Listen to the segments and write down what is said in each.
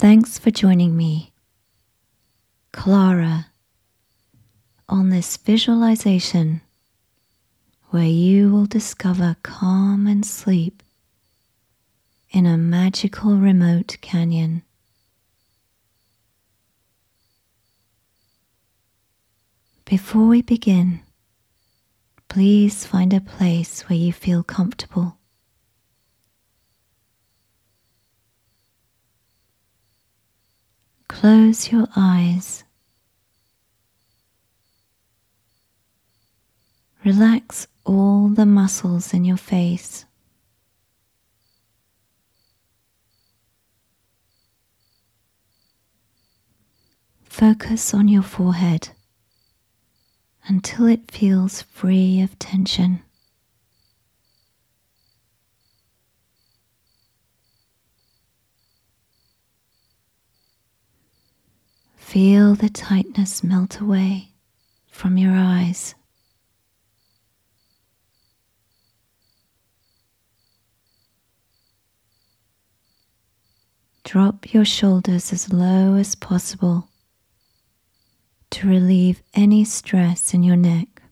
Thanks for joining me, Clara, on this visualization where you will discover calm and sleep in a magical remote canyon. Before we begin, please find a place where you feel comfortable. Close your eyes. Relax all the muscles in your face. Focus on your forehead until it feels free of tension. Feel the tightness melt away from your eyes. Drop your shoulders as low as possible to relieve any stress in your neck.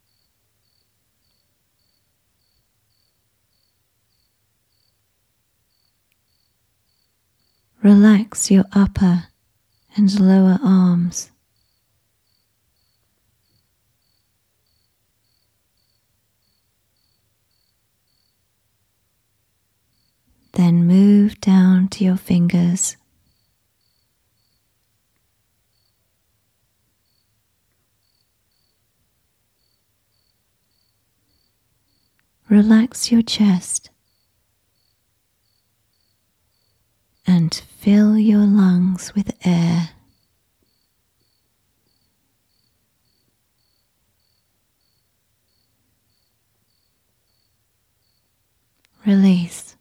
Relax your upper and lower arms. Then move down to your fingers. Relax your chest and fill your lungs with air. Release.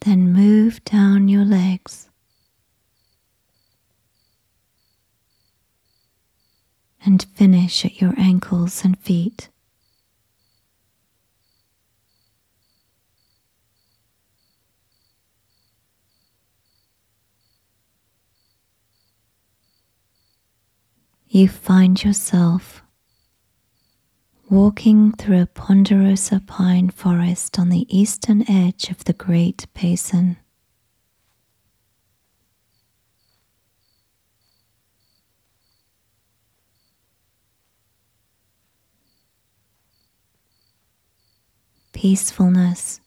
Then move down your legs. And finish at your ankles and feet. You find yourself walking through a ponderosa pine forest on the eastern edge of the Great Basin. Peacefulness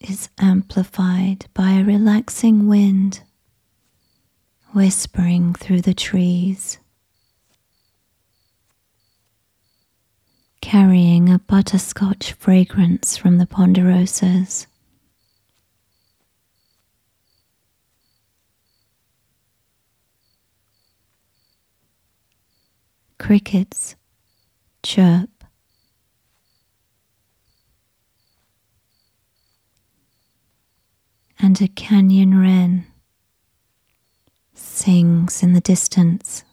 is amplified by a relaxing wind whispering through the trees. carrying a butterscotch fragrance from the ponderosas. Crickets chirp. And a canyon wren sings in the distance.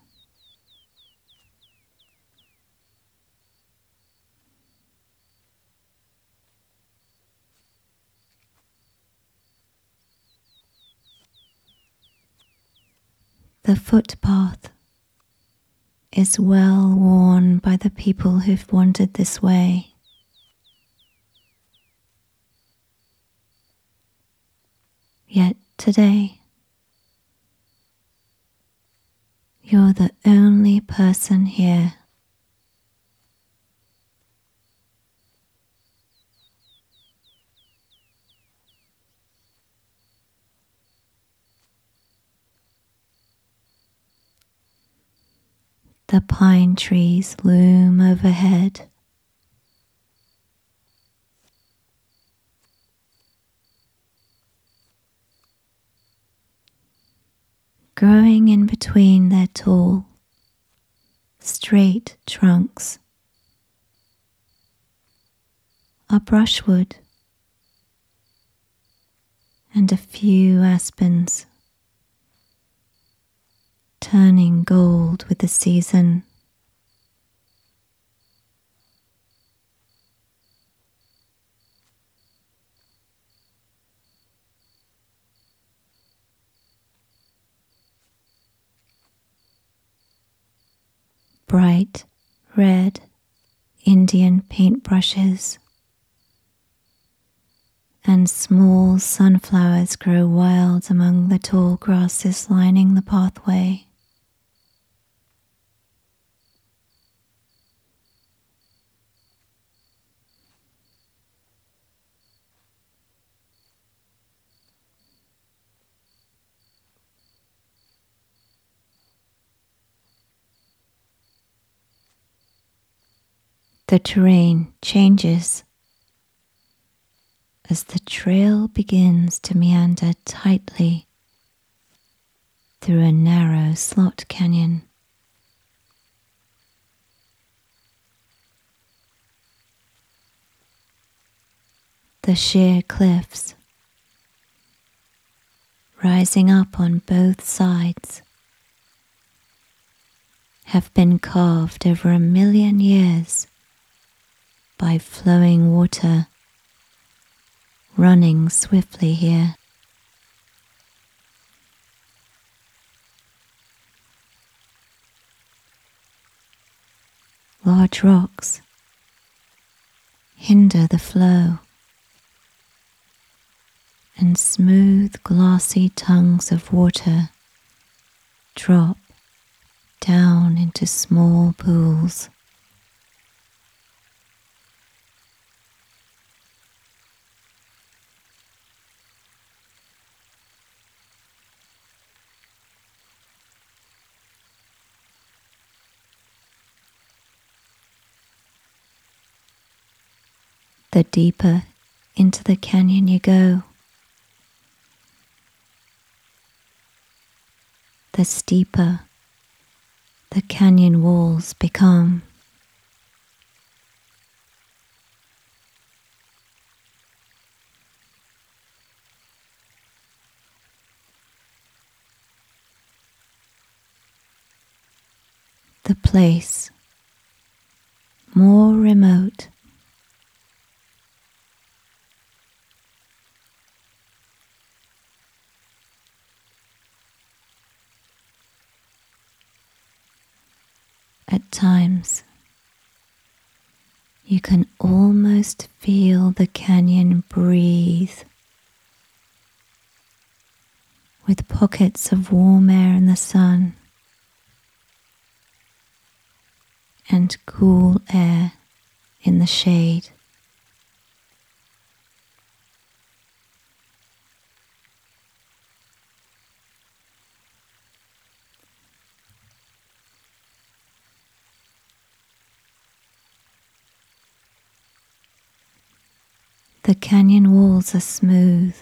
The footpath is well worn by the people who've wandered this way. Yet today, you're the only person here. The pine trees loom overhead. Growing in between their tall, straight trunks are brushwood and a few aspens turning gold with the season. Bright red Indian paintbrushes, and small sunflowers grow wild among the tall grasses lining the pathway. The terrain changes as the trail begins to meander tightly through a narrow slot canyon. The sheer cliffs rising up on both sides have been carved over a million years by flowing water running swiftly here. Large rocks hinder the flow, and smooth, glassy tongues of water drop down into small pools. The deeper into the canyon you go, the steeper the canyon walls become. The place more remote At times, you can almost feel the canyon breathe with pockets of warm air in the sun and cool air in the shade. The canyon walls are smooth,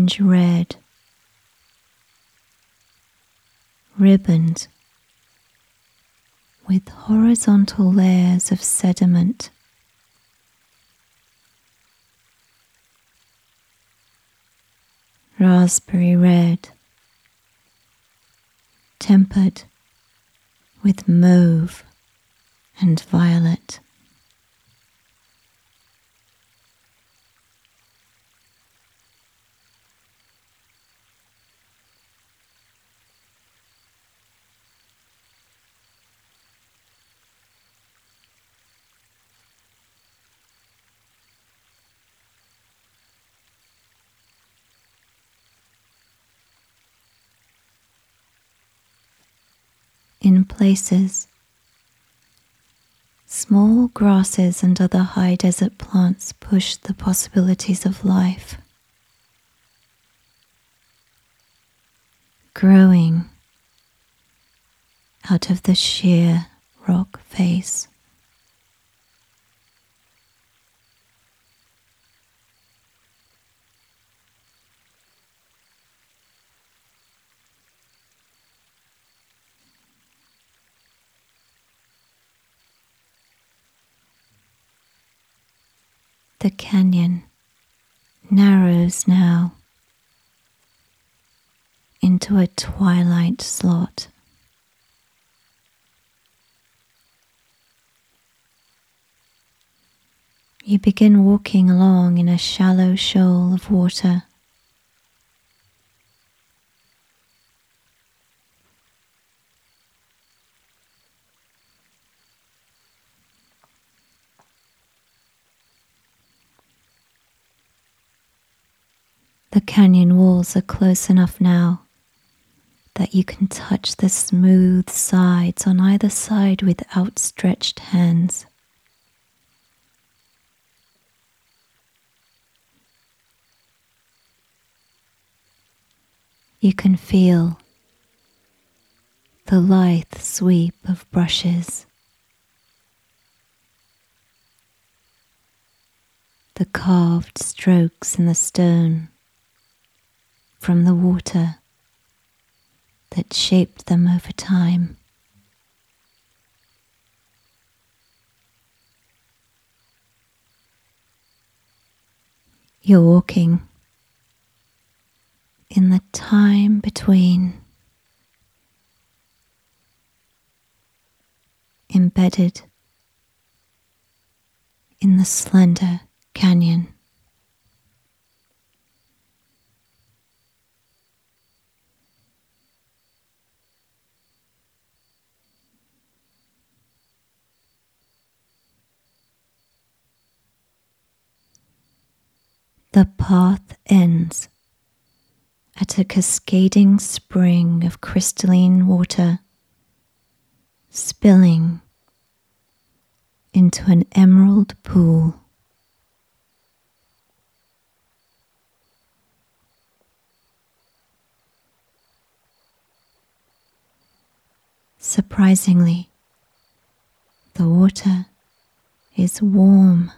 orange red, ribboned with horizontal layers of sediment. Raspberry red, tempered with mauve and violet. In places Small grasses and other high desert plants push the possibilities of life. Growing out of the sheer rock face. The canyon narrows now into a twilight slot. You begin walking along in a shallow shoal of water. The canyon walls are close enough now that you can touch the smooth sides on either side with outstretched hands. You can feel the lithe sweep of brushes, the carved strokes in the stone from the water that shaped them over time. You're walking in the time between, embedded in the slender canyon. The path ends at a cascading spring of crystalline water spilling into an emerald pool. Surprisingly, the water is warm.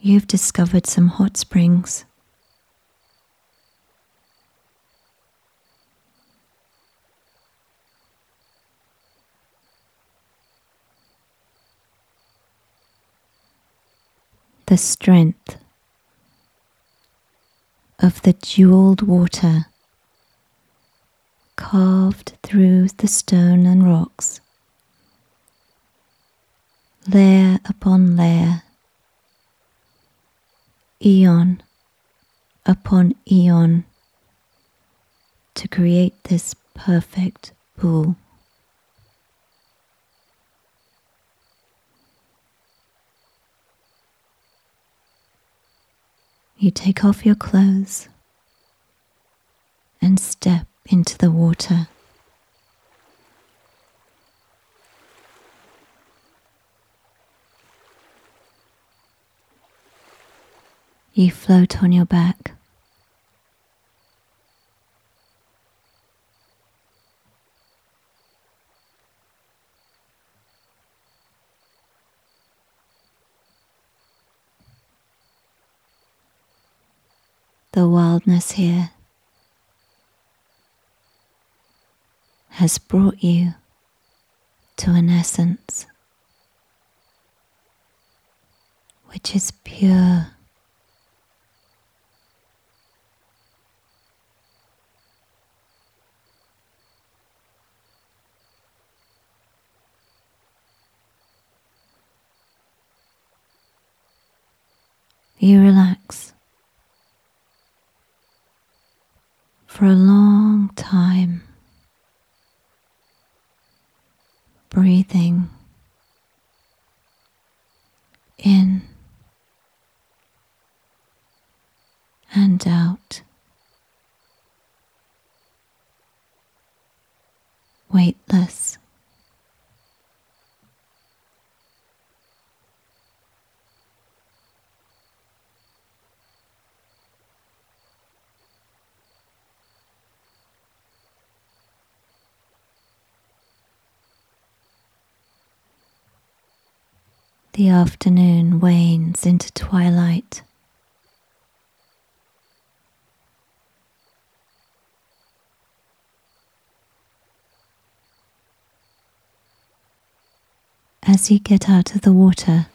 You've discovered some hot springs. The strength of the jeweled water carved through the stone and rocks, layer upon layer eon upon eon to create this perfect pool. You take off your clothes and step into the water. You float on your back. The wildness here has brought you to an essence which is pure you relax for a long time, breathing in and out. Weightless. The afternoon wanes into twilight. As you get out of the water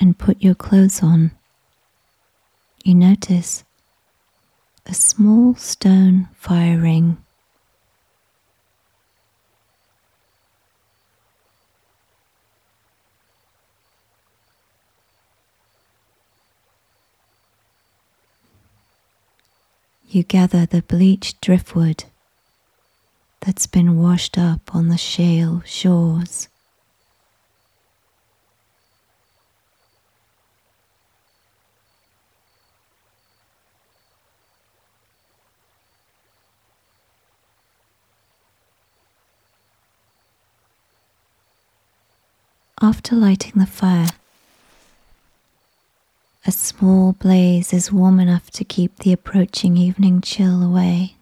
and put your clothes on, you notice a small stone fire ring you gather the bleached driftwood that's been washed up on the shale shores. After lighting the fire, a small blaze is warm enough to keep the approaching evening chill away.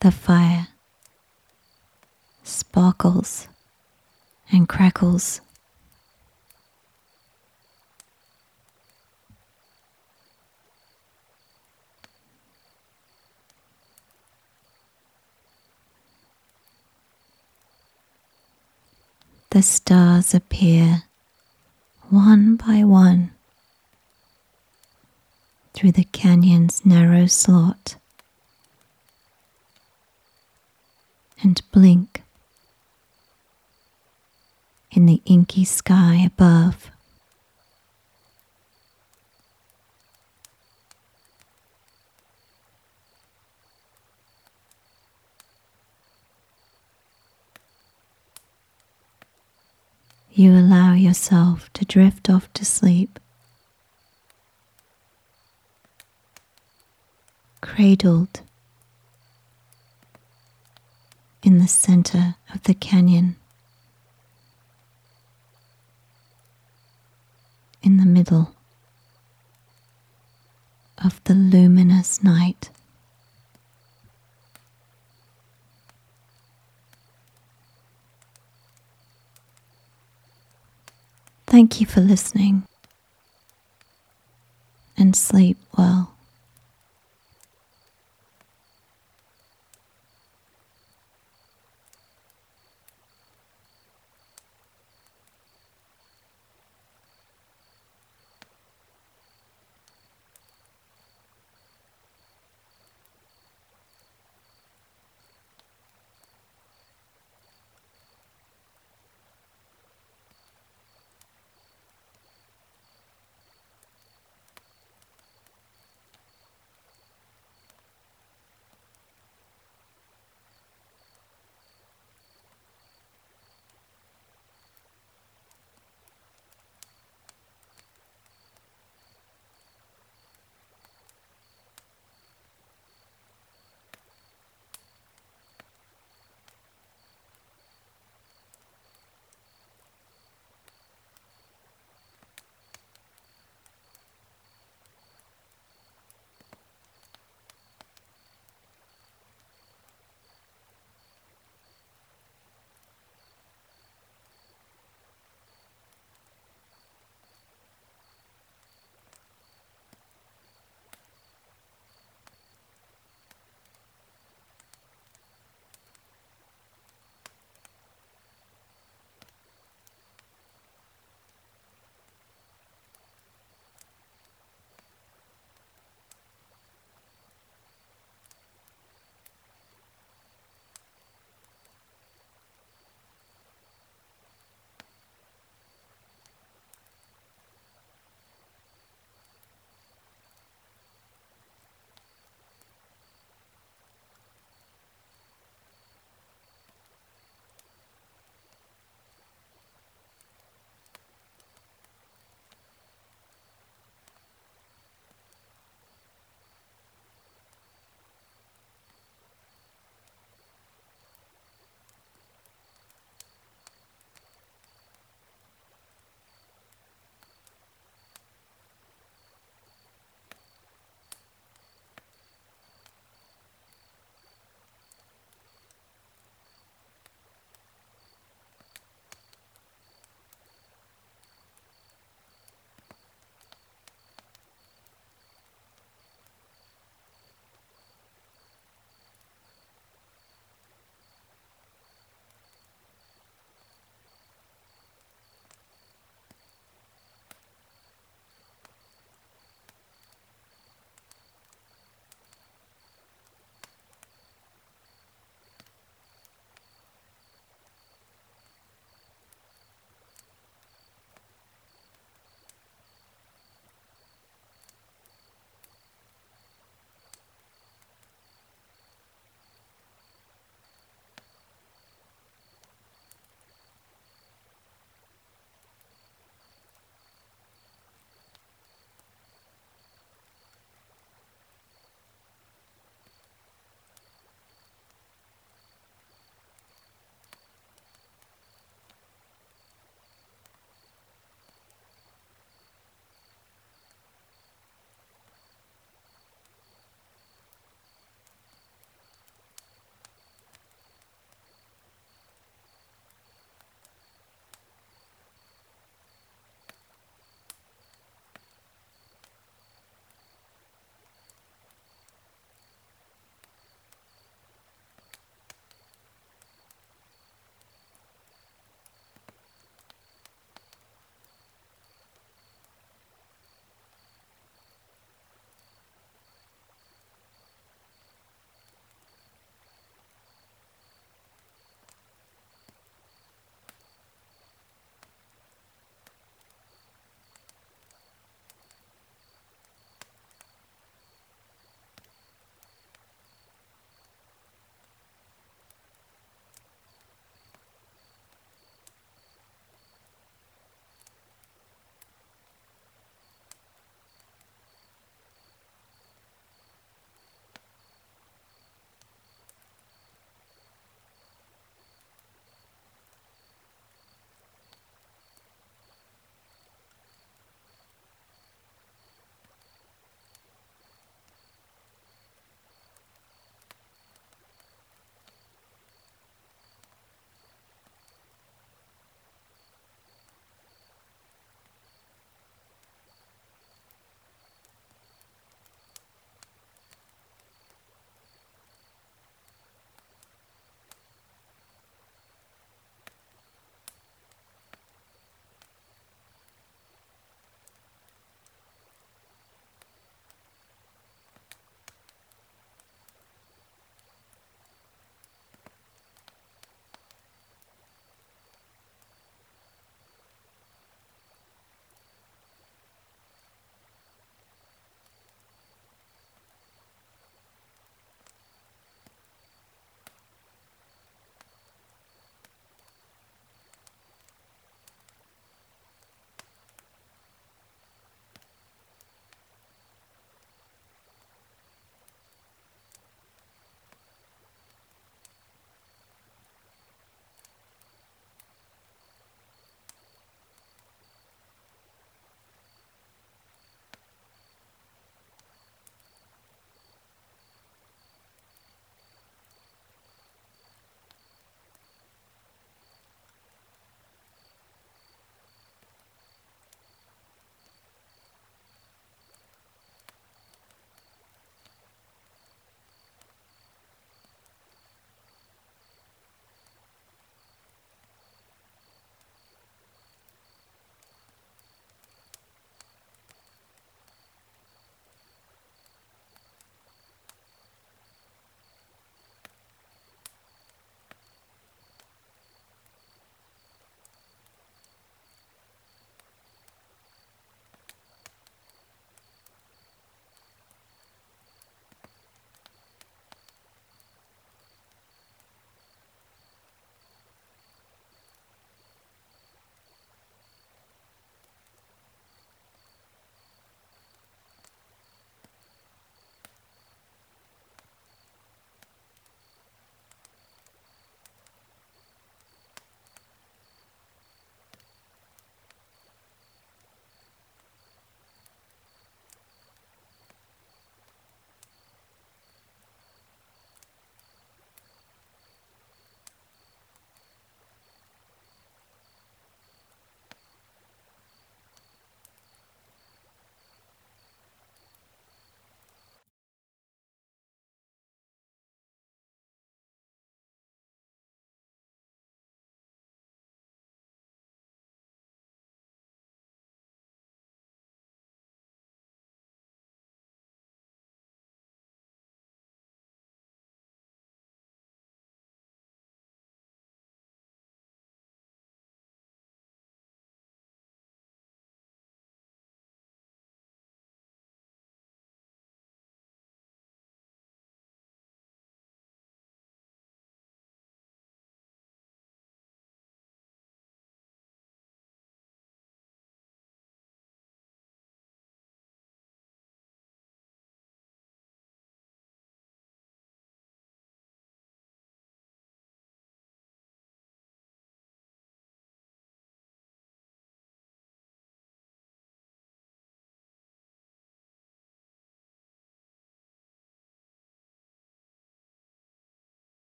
The fire sparkles and crackles. The stars appear one by one through the canyon's narrow slot. and blink in the inky sky above. You allow yourself to drift off to sleep, cradled in the center of the canyon, in the middle of the luminous night. Thank you for listening and sleep well.